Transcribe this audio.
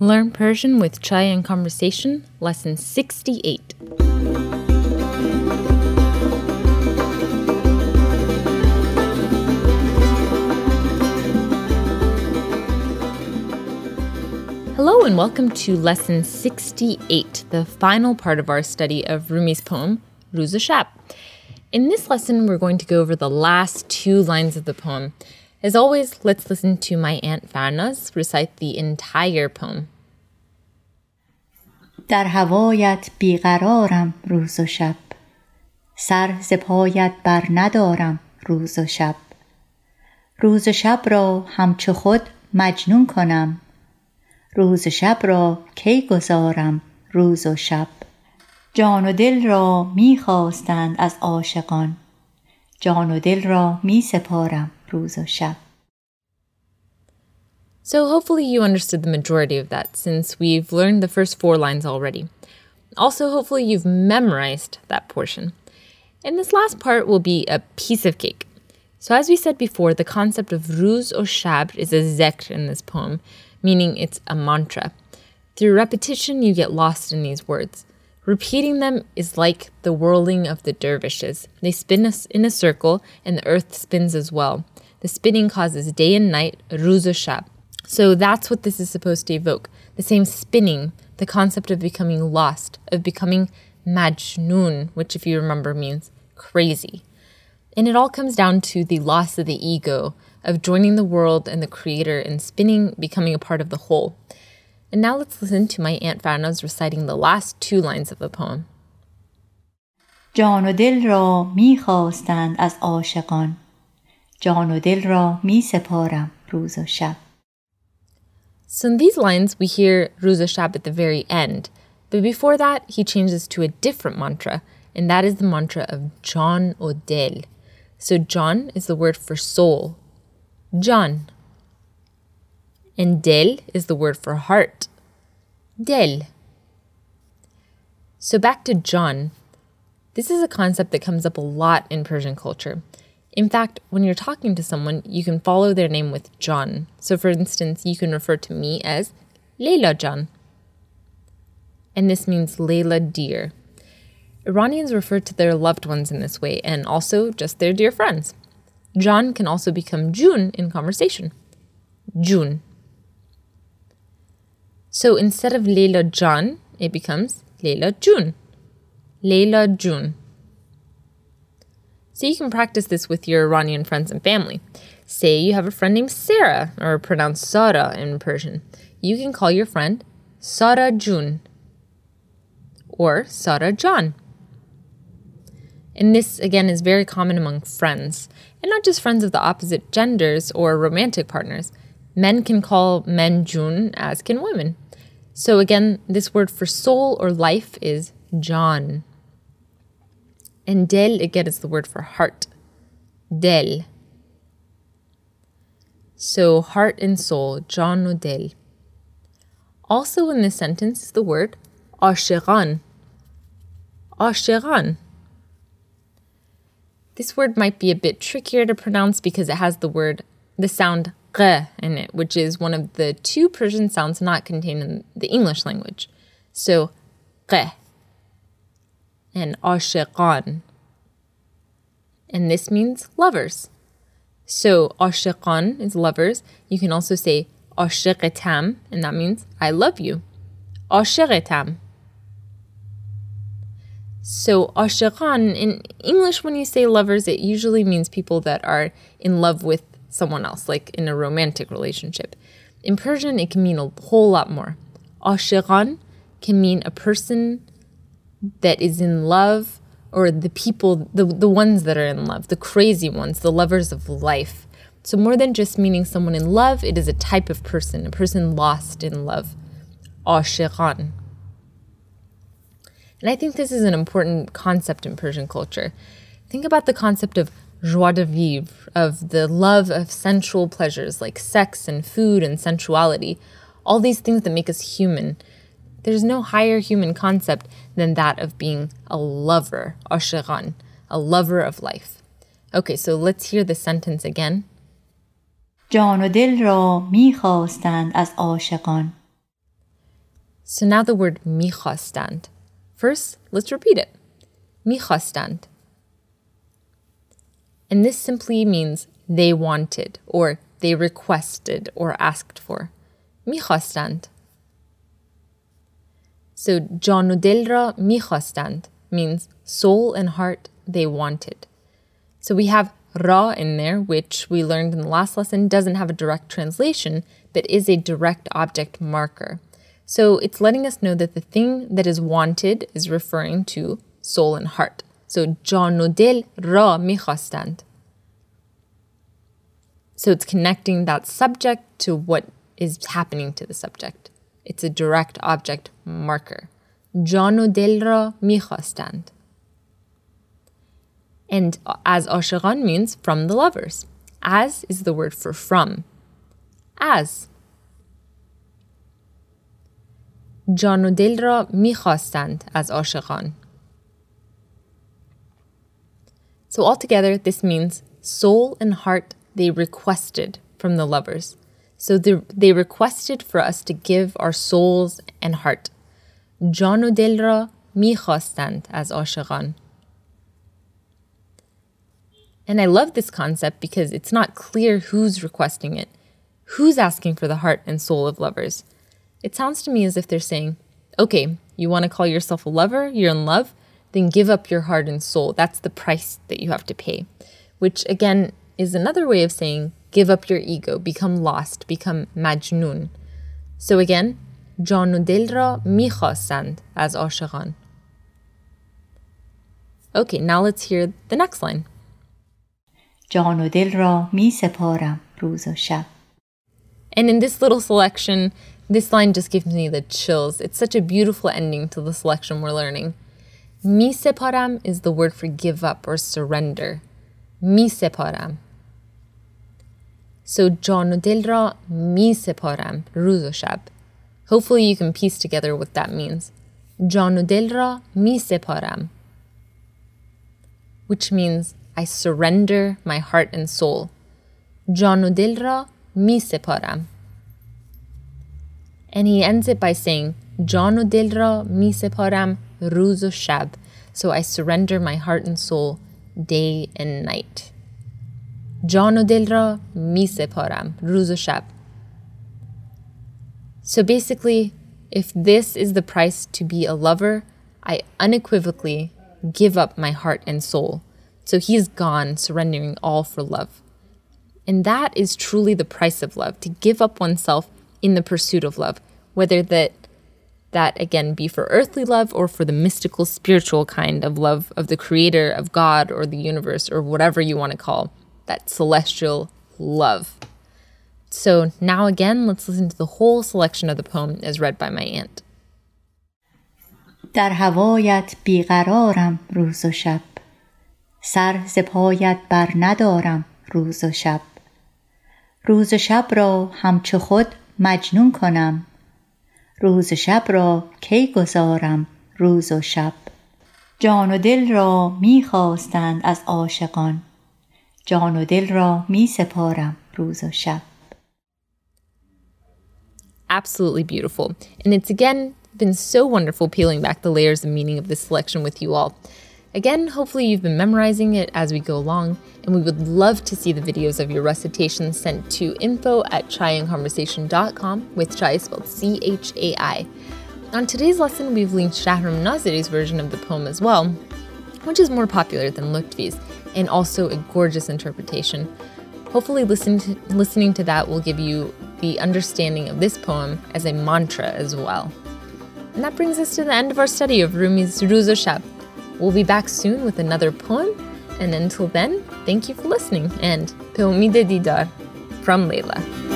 Learn Persian with Chai and Conversation, Lesson 68. Hello and welcome to Lesson 68, the final part of our study of Rumi's poem, Ruza. In this lesson, we're going to go over the last two lines of the poem. As always, let's listen to my Aunt Farnaz recite the entire poem. در هوایت بیقرارم روز و شب. سر ز پایت بر ندارم روز و شب. روز و شب را همچو خود مجنون کنم. روز و شب را کی گذارم روز و شب. جان و دل را می خواستند از عاشقان. جان و دل را می سپارم So, hopefully, you understood the majority of that since we've learned the first four lines already. Also, hopefully, you've memorized that portion. And this last part will be a piece of cake. So, as we said before, the concept of ruz or shab is a zekr in this poem, meaning it's a mantra. Through repetition, you get lost in these words. Repeating them is like the whirling of the dervishes. They spin us in a circle, and the earth spins as well. The spinning causes day and night, ruzushab. So that's what this is supposed to evoke. The same spinning, the concept of becoming lost, of becoming majnun, which if you remember means crazy. And it all comes down to the loss of the ego, of joining the world and the creator and spinning, becoming a part of the whole. And now let's listen to my Aunt Farnaz reciting the last two lines of the poem. جان و دل را میخواستند از عاشقان جان و دل را می سپارم روز و شب So in these lines, we hear Ruza Shab at the very end. But before that, he changes to a different mantra, and that is the mantra of John Odel. So John is the word for soul. John. And Del is the word for heart. Del. So back to John. This is a concept that comes up a lot in Persian culture. In fact, when you're talking to someone, you can follow their name with John. So, for instance, you can refer to me as Leila John. And this means Leila dear. Iranians refer to their loved ones in this way and also just their dear friends. John can also become June in conversation. June. So instead of Leila John, it becomes Leila June. Leila June. So you can practice this with your Iranian friends and family. Say you have a friend named Sarah, or pronounced Sara in Persian. You can call your friend Sara Jun or Sara John. And this, again, is very common among friends, and not just friends of the opposite genders or romantic partners. Men can call men Jun, as can women. So, again, this word for soul or life is John. And del again is the word for heart. Del. So heart and soul, John del. Also in this sentence is the word ashiqan. Ashiqan. This word might be a bit trickier to pronounce because it has the word, the sound g in it, which is one of the two Persian sounds not contained in the English language. So, g and ashiqan. And this means lovers. So ashiqan is lovers. You can also say ashiqetam, and that means I love you. Ashiqetam. So ashiqan, in English, when you say lovers, it usually means people that are in love with someone else, like in a romantic relationship. In Persian, it can mean a whole lot more. Ashiqan can mean a person that is in love or the people, the, the ones that are in love, the crazy ones, the lovers of life. So, more than just meaning someone in love, it is a type of person, a person lost in love. Ashiqan. And I think this is an important concept in Persian culture. Think about the concept of joie de vivre, of the love of sensual pleasures like sex and food and sensuality, all these things that make us human. There's no higher human concept than that of being a lover, ashiqan, a lover of life. Okay, so let's hear the sentence again. So now the word میخواستند. First, let's repeat it. میخواستند. And this simply means they wanted or they requested or asked for. میخواستند. So ra mikhastant means soul and heart they wanted. So we have ra in there, which we learned in the last lesson doesn't have a direct translation, but is a direct object marker. So it's letting us know that the thing that is wanted is referring to soul and heart. So janudel ra mikhastant. So it's connecting that subject to what is happening to the subject. It's a direct object marker. Janudel ra mikhastant. And as ashigan means from the lovers. As is the word for from. As. جان و دل را میخواستند از عاشقان. So altogether, this means soul and heart they requested from the lovers. So they, they requested for us to give our souls and heart. جان و دل را میخواستند از عاشقان. And I love this concept because it's not clear who's requesting it. Who's asking for the heart and soul of lovers? It sounds to me as if they're saying, okay, you want to call yourself a lover, you're in love, then give up your heart and soul. That's the price that you have to pay. Which again is another way of saying give up your ego, become lost, become majnun. So again, جان و دل را میخواستند از عاشقان. Okay, now let's hear the next line. جان و دل را می سپارم روز و شب. And in this little selection, this line just gives me the chills. It's such a beautiful ending to the selection we're learning. Mi separam is the word for give up or surrender. Mi separam. So جان dil ra mi separam روز shab. Hopefully you can piece together what that means. جان dil ra mi separam. Which means I surrender my heart and soul. جان dil ra mi separam. And he ends it by saying, John dil ra mi separam ruz shab. So I surrender my heart and soul day and night. John dil ra mi separam ruz shab. So basically, if this is the price to be a lover, I unequivocally give up my heart and soul. So he's gone, surrendering all for love. And that is truly the price of love, to give up oneself in the pursuit of love, whether that that again be for earthly love or for the mystical spiritual kind of love of the creator of God or the universe or whatever you want to call that celestial love. So now again, let's listen to the whole selection of the poem as read by my aunt. در هوایت بیقرارم روز و شب. سر ز پایت بر ندارم روز و شب. روز و شب را همچو خود مجنون کنم. روز و شب را کی گذارم روز و شب؟ جان و دل را می خواستند از عاشقان. جان و دل را می سپارم روز و شب. Absolutely beautiful. And it's again been so wonderful peeling back the layers and meaning of this selection with you all. Again, hopefully you've been memorizing it as we go along, and we would love to see the videos of your recitations sent to info at chaiandconversation.com with chai spelled C-H-A-I. On today's lesson, we've linked Shahram Nazeri's version of the poem as well, which is more popular than Lutfi's, and also a gorgeous interpretation. Hopefully, listen to, listening to that will give you the understanding of this poem as a mantra as well. And that brings us to the end of our study of Rumi's Ruz Shab. We'll be back soon with another poem. And until then, thank you for listening and Peomide Didar from Leila.